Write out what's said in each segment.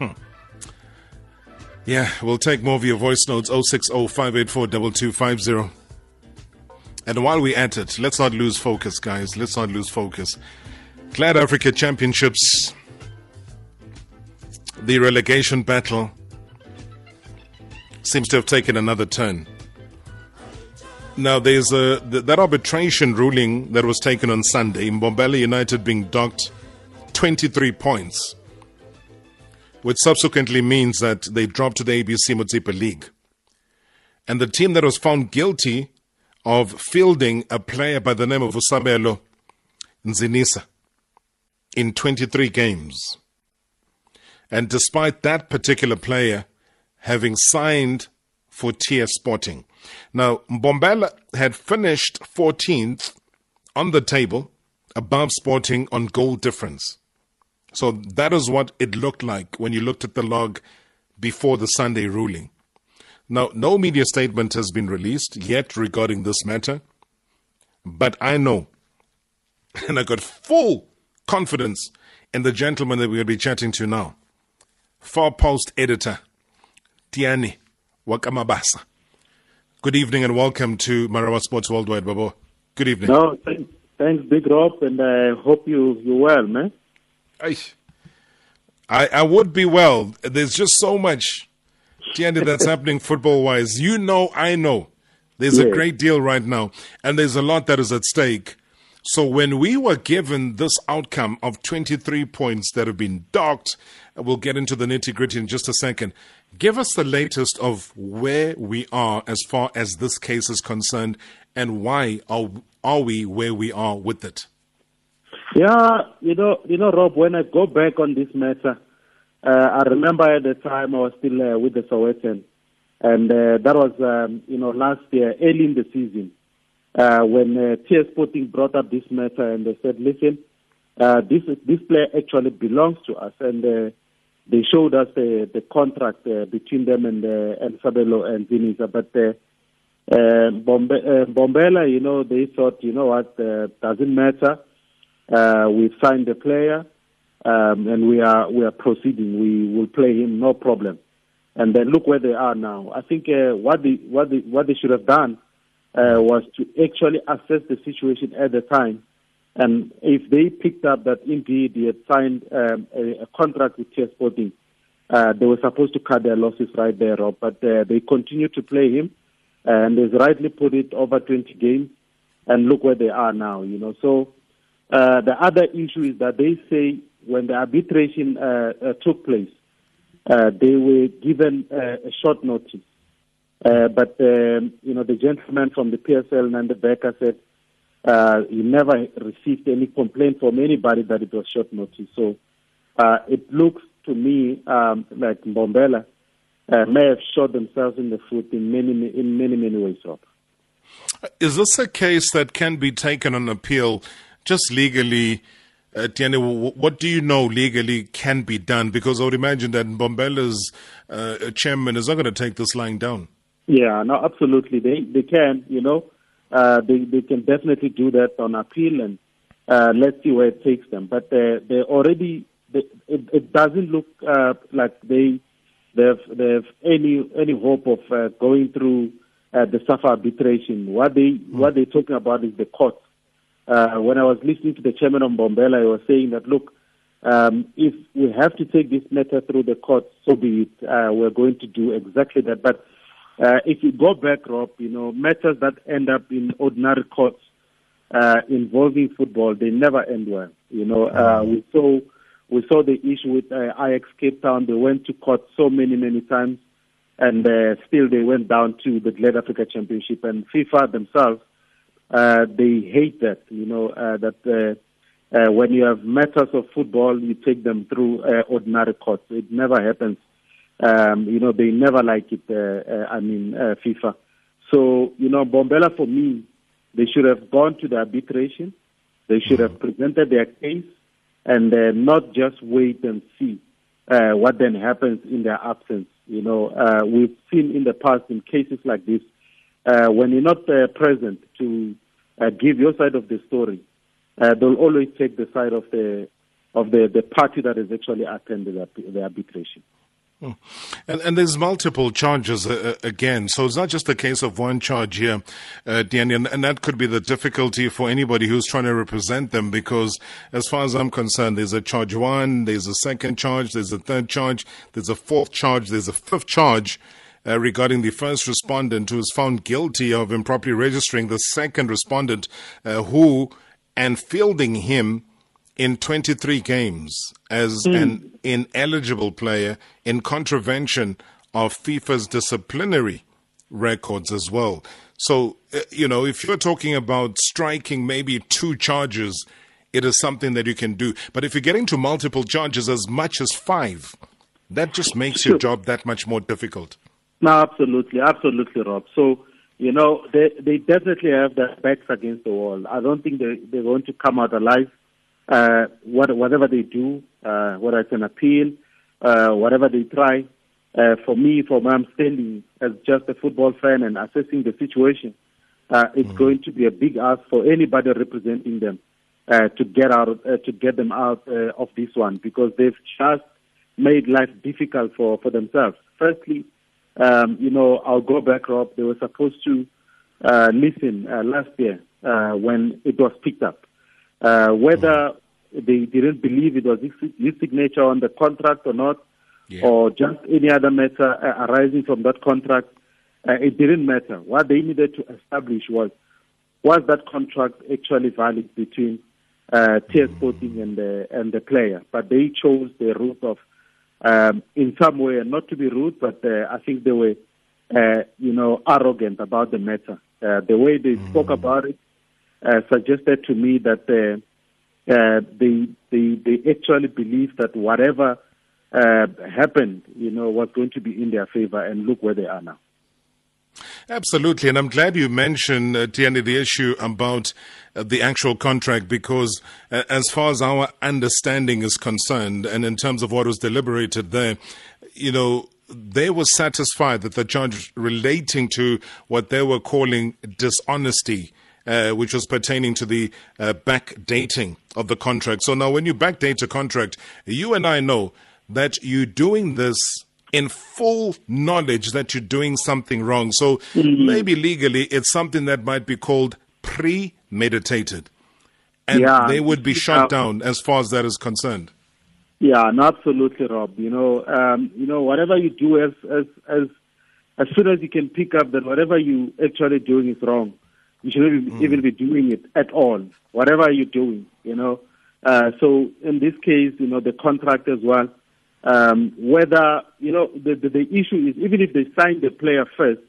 Hmm. Yeah, we'll take more of your voice notes 060 584 And while we're at it, let's not lose focus, guys. Let's not lose focus. Glad Africa Championships, the relegation battle seems to have taken another turn. Now, there's a that arbitration ruling that was taken on Sunday, Mbombela United being docked 23 points, which subsequently means that they dropped to the ABC Motsepe League. And the team that was found guilty of fielding a player by the name of Usabelo Nzinisa in 23 games. And despite that particular player having signed for TS Sporting, now, Mbombela had finished 14th on the table, above Sporting on goal difference. So that is what it looked like when you looked at the log before the Sunday ruling. Now, no media statement has been released yet regarding this matter, but I know, and I got full confidence in the gentleman that we're going to be chatting to now. Far Post editor, Tiani Wakamabasa. Good evening and welcome to Marawa Sports Worldwide, Babo. Good evening. No, thanks, Big Rob, and I hope you you well, man. I, I, would be well. There's just so much, Tiyani, that's happening football wise. You know, I know. There's a great deal right now, and there's a lot that is at stake. So when we were given this outcome of 23 points that have been docked, we'll get into the nitty gritty in just a second. Give us the latest of where we are as far as this case is concerned and why are, are we where we are with it? Yeah, you know, you know, Rob, when I go back on this matter, uh, I remember at the time I was still uh, with the Sowetan, and uh, that was, um, you know, last year, early in the season, uh, when uh, TS Sporting brought up this matter and they said, listen, uh, this, this player actually belongs to us, and uh, they showed us the, the contract uh, between them and uh, and Sabelo and Zinisa. But uh, uh, Bombe, uh, Mbombela, you know, they thought, you know what, uh, doesn't matter. Uh, we've signed the player, um, and we are we are proceeding. We will play him, no problem. And then look where they are now. I think uh, what they what they what they should have done uh, was to actually assess the situation at the time and if they picked up that indeed he had signed um, a, a, contract with TS Sporting, uh, they were supposed to cut their losses right there, Rob. But uh, they continued to play him, and they've rightly put it over 20 games. And look where they are now, you know. So uh, the other issue is that they say when the arbitration uh, uh, took place, uh, they were given a short notice. but um, you know, the gentleman from the PSL, Nanda Becker, said uh, he never received any complaint from anybody that it was short notice. So uh, it looks to me um, like Mbombela uh, may have shot themselves in the foot in many, in many, many ways. Up. Is this a case that can be taken on appeal just legally? Uh, Tiyani, what do you know legally can be done? Because I would imagine that Mbombela's uh, chairman is not going to take this lying down. Yeah, no, absolutely. They they can, you know uh, they, they can definitely do that on appeal and uh, let's see where it takes them. But uh, they already, they, it, it doesn't look uh, like they they have, they have any any hope of uh, going through uh, the SAFA arbitration. What they mm. what they're talking about is the court. Uh, when I was listening to the chairman of Mbombela, I was saying that look, um, if we have to take this matter through the court, so be it. Uh, we're going to do exactly that. But uh, if you go back, Rob, you know, matters that end up in ordinary courts uh, involving football, they never end well. You know, uh, we saw we saw the issue with uh, Ajax Cape Town. They went to court so many, many times, and uh, still they went down to the Glad Africa Championship. And FIFA themselves, uh, they hate that. You know, uh, that uh, uh, when you have matters of football, you take them through uh, ordinary courts. It never happens um, you know, they never like it, uh, I mean, FIFA. So, you know, Mbombela, for me, they should have gone to the arbitration. They should have presented their case and not just wait and see uh, what then happens in their absence. You know, uh, we've seen in the past in cases like this, uh, when you're not uh, present to uh, give your side of the story, uh, they'll always take the side of the of the, the party that has actually attended the, arbitration. Hmm. And, and, there's multiple charges uh, uh, again, so it's not just a case of one charge here, uh, and, and, that could be the difficulty for anybody who's trying to represent them. Because as far as I'm concerned, there's a charge one, there's a second charge, there's a third charge, there's a fourth charge, there's a fifth charge. Uh, regarding the first respondent who was found guilty of improperly registering the second respondent uh, who and fielding him in 23 games as mm. an ineligible player in contravention of FIFA's disciplinary records as well. So, uh, you know, if you're talking about striking maybe two charges, it is something that you can do. But if you're getting to multiple charges as much as five, that just makes your job that much more difficult. No, absolutely, absolutely, Rob. So, you know, they they definitely have their backs against the wall. I don't think they they're going to come out alive. Uh, what, whatever they do, uh, whether it's an appeal, uh, whatever they try, uh, for me, for my standing as just a football fan and assessing the situation, uh, it's mm-hmm. going to be a big ask for anybody representing them uh, to get out, uh, to get them out uh, of this one because they've just made life difficult for, for themselves. Firstly, um, you know, I'll go back, Rob. They were supposed to uh, listen uh, last year uh, when it was picked up. Uh, whether they didn't believe it was his signature on the contract or not, yeah. or just any other matter uh, arising from that contract, uh, it didn't matter. What they needed to establish was was that contract actually valid between uh, TS Sporting and the and the player, but they chose the route of, um, in some way, not to be rude, but uh, I think they were, uh, you know, arrogant about the matter. Uh, the way they mm. spoke about it uh, suggested to me that uh, uh, they, they, they actually believe that whatever uh, happened, you know, was going to be in their favor, and look where they are now. Absolutely, and I'm glad you mentioned, uh, Tiyani, the issue about uh, the actual contract because, uh, as far as our understanding is concerned, and in terms of what was deliberated there, you know, they were satisfied that the charge relating to what they were calling dishonesty uh, which was pertaining to the uh, backdating of the contract. So now, when you backdate a contract, you and I know that you're doing this in full knowledge that you're doing something wrong. So mm-hmm. maybe legally, it's something that might be called premeditated. And yeah. they would be shut down as far as that is concerned. Yeah, absolutely, Rob. You know, um, you know, whatever you do, as as as as soon as you can pick up that whatever you actually doing is wrong, you shouldn't mm. even be doing it at all, whatever you're doing, you know. Uh, so in this case, you know, the contract as well, um, whether, you know, the, the, the, issue is even if they sign the player first,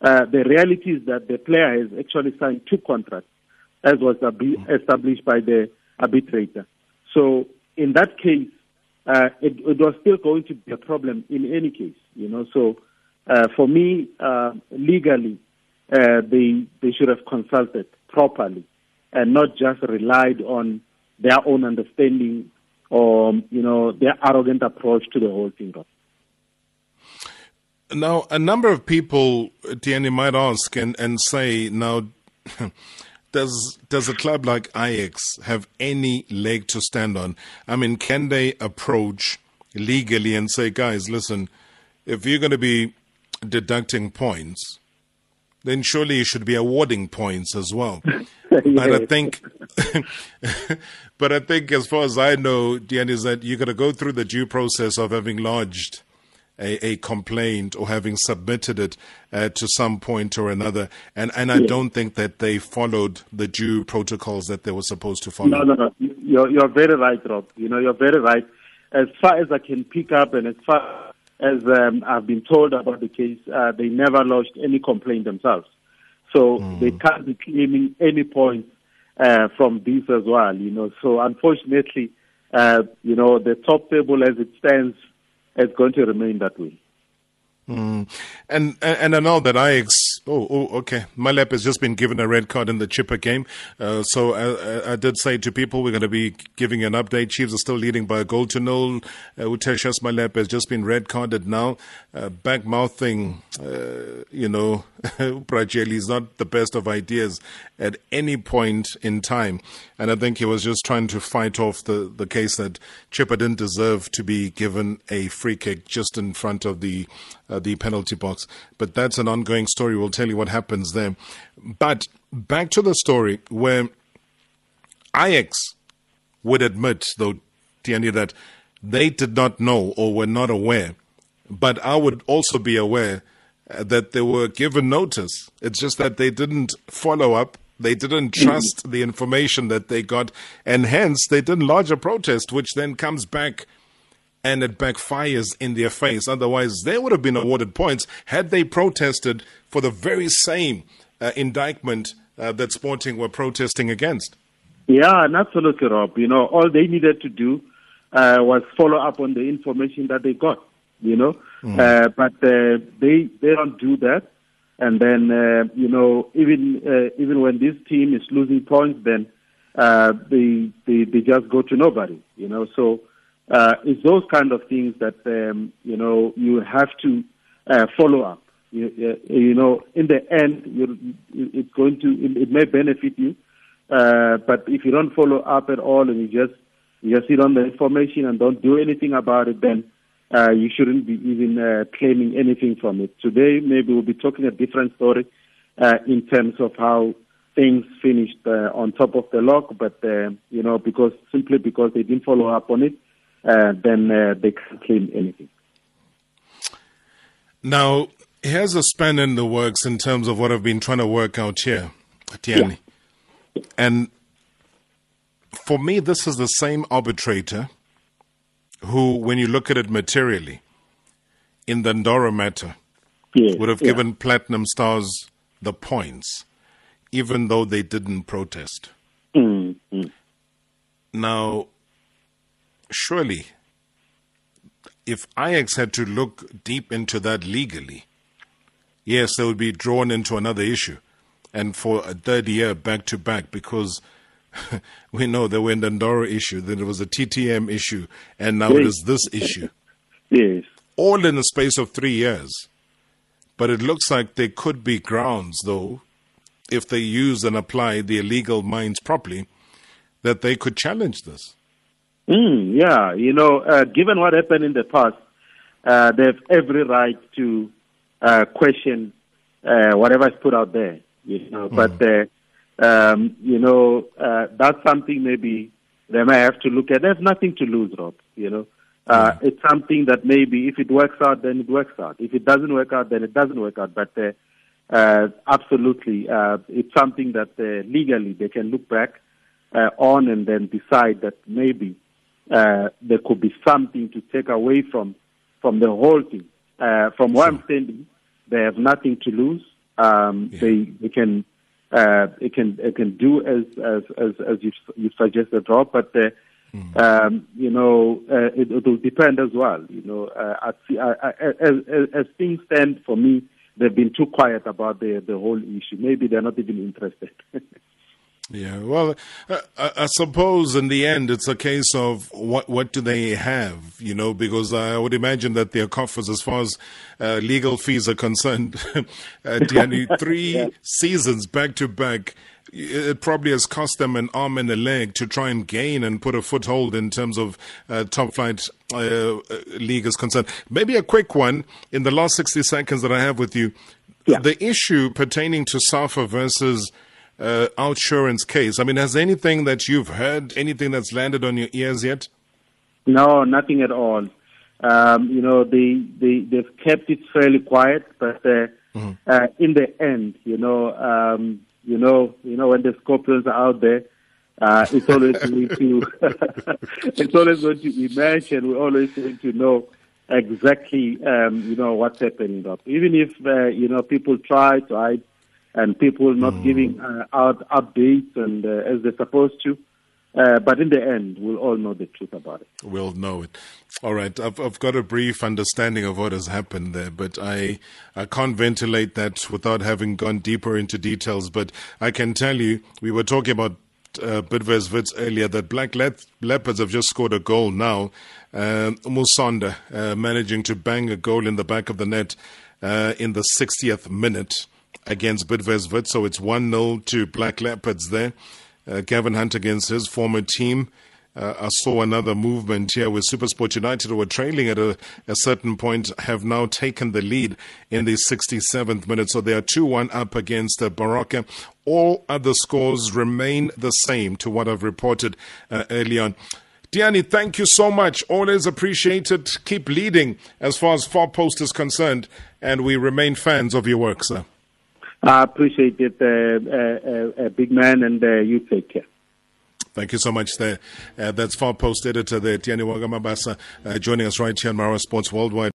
uh, the reality is that the player has actually signed two contracts, as was mm. established by the arbitrator. So in that case, uh, it, it, was still going to be a problem in any case, you know. So uh, for me, uh, legally, uh, they they should have consulted properly and not just relied on their own understanding or you know their arrogant approach to the whole thing. Now, a number of people, Tiyani, might ask and, and say, now, does does a club like Ajax have any leg to stand on? I mean, can they approach legally and say, guys, listen, if you're going to be deducting points, then surely you should be awarding points as well. But I think, but I think, as far as I know, Diane, is that you're going to go through the due process of having lodged a, a complaint or having submitted it uh, to some point or another. And and I don't think that they followed the due protocols that they were supposed to follow. No, no, no. You're, you're very right, Rob. You know, you're very right. As far as I can pick up and as far as um, I've been told about the case, uh, they never lodged any complaint themselves. So mm. they can't be claiming any points uh, from this as well, you know. So unfortunately, uh, you know, the top table as it stands is going to remain that way. Mm. And and I know that Ajax. Oh, oh, okay. Malep has just been given a red card in the Chippa game. Uh, so I, I, did say to people we're going to be giving an update. Chiefs are still leading by a goal to nil. Uh, Uteshas Malep has just been red carded now. Uh, back mouthing, uh, you know, Prajeli is not the best of ideas at any point in time. And I think he was just trying to fight off the, the case that Chippa didn't deserve to be given a free kick just in front of the uh, the penalty box. But that's an ongoing story. We'll tell you what happens there. But back to the story where Ajax would admit, though, Tiyani, that they did not know or were not aware. But I would also be aware uh, that they were given notice. It's just that they didn't follow up. They didn't trust the information that they got, and hence they didn't lodge a protest, which then comes back and it backfires in their face. Otherwise, they would have been awarded points had they protested for the very same uh, indictment uh, that Sporting were protesting against. Yeah, and absolutely, Rob. You know, all they needed to do uh, was follow up on the information that they got. You know, mm. but uh, they they don't do that. And then uh, you know, even even when this team is losing points, then they, they they just go to nobody. You know, so uh, it's those kind of things that um, you know you have to uh, follow up. You, you, know, in the end, it's going to it, may benefit you, uh, but if you don't follow up at all and you just you just sit on the information and don't do anything about it, then uh, you shouldn't be even uh, claiming anything from it. Today, maybe we'll be talking a different story uh, in terms of how things finished uh, on top of the log, but uh, you know, because simply because they didn't follow up on it, uh, then uh, they can't claim anything. Now, here's a span in the works in terms of what I've been trying to work out here, Tiyani. Yeah. And for me, this is the same arbitrator who, when you look at it materially, in the Ndoro matter, yes, would have yeah. given Platinum Stars the points, even though they didn't protest. Mm-hmm. Now, surely, if Ajax had to look deep into that legally, yes, they would be drawn into another issue. And for a third year back to back, because we know there were the Ndoro issue, then there was a TTM issue, and now yes. it is this issue. Yes. All in the space of three years. But it looks like there could be grounds, though, if they use and apply their legal minds properly, that they could challenge this. Mm, yeah, you know, uh, given what happened in the past, uh, they have every right to uh, question uh, whatever is put out there. You know, mm. but uh, um, you know uh, that's something maybe they may have to look at. There's nothing to lose, Rob. You know, mm. it's something that maybe if it works out, then it works out. If it doesn't work out, then it doesn't work out. But absolutely, it's something that legally they can look back on and then decide that maybe uh, there could be something to take away from from the whole thing. Uh, from what I'm standing, they have nothing to lose. Um, yeah. They they can uh, it can it can do as as as, as you you suggested, Rob. But uh, mm. um, you know uh, it, it will depend as well. You know, uh, I, I, I, as, as things stand for me, they've been too quiet about the the whole issue. Maybe they're not even interested. Yeah, well, I, I, suppose in the end it's a case of what what do they have, you know, because I would imagine that their coffers, as far as uh, legal fees are concerned, uh, three yeah. seasons back to back, it probably has cost them an arm and a leg to try and gain and put a foothold in terms of uh, top flight uh, uh, league is concerned. Maybe a quick one in the last 60 seconds that I have with you. Yeah. The issue pertaining to SAFA versus uh, OUTsurance case. I mean, has anything that you've heard, anything that's landed on your ears yet? No, nothing at all. Um, you know, they, they, they've kept it fairly quiet, but uh, mm-hmm. uh, in the end, you know, um, you know, you know, when the scorpions are out there, uh, it's always going to, it's always going to emerge, and we're always going to know exactly, um, you know, what's happening. Up. Even if uh, you know people try to hide and people not mm. giving uh, out updates and uh, as they're supposed to. Uh, but in the end, we'll all know the truth about it. We'll know it. All right. I've, I've got a brief understanding of what has happened there, but I, I can't ventilate that without having gone deeper into details. But I can tell you, we were talking about uh, Bidvest Wits earlier that Black Leopards have just scored a goal now. Uh, Musonda uh, managing to bang a goal in the back of the net uh, in the 60th minute against Bidvest. So it's 1 0 to Black Leopards there uh, Gavin Hunt against his former team. Uh, I saw another movement here with Supersport United, who were trailing at a, a, certain point, have now taken the lead in the 67th minute. So they are 2 1 up against uh, Baroka. All other scores remain the same to what I've reported uh, early on. Tiyani, thank you so much. Always appreciated. Keep leading as far as Far Post is concerned, and we remain fans of your work, sir. I appreciate it, uh, uh, uh, big man, and you take care. Thank you so much there. Uh, that's Far Post editor there, Tiyani wa ka Mabasa, uh, joining us right here on Marawa Sports Worldwide.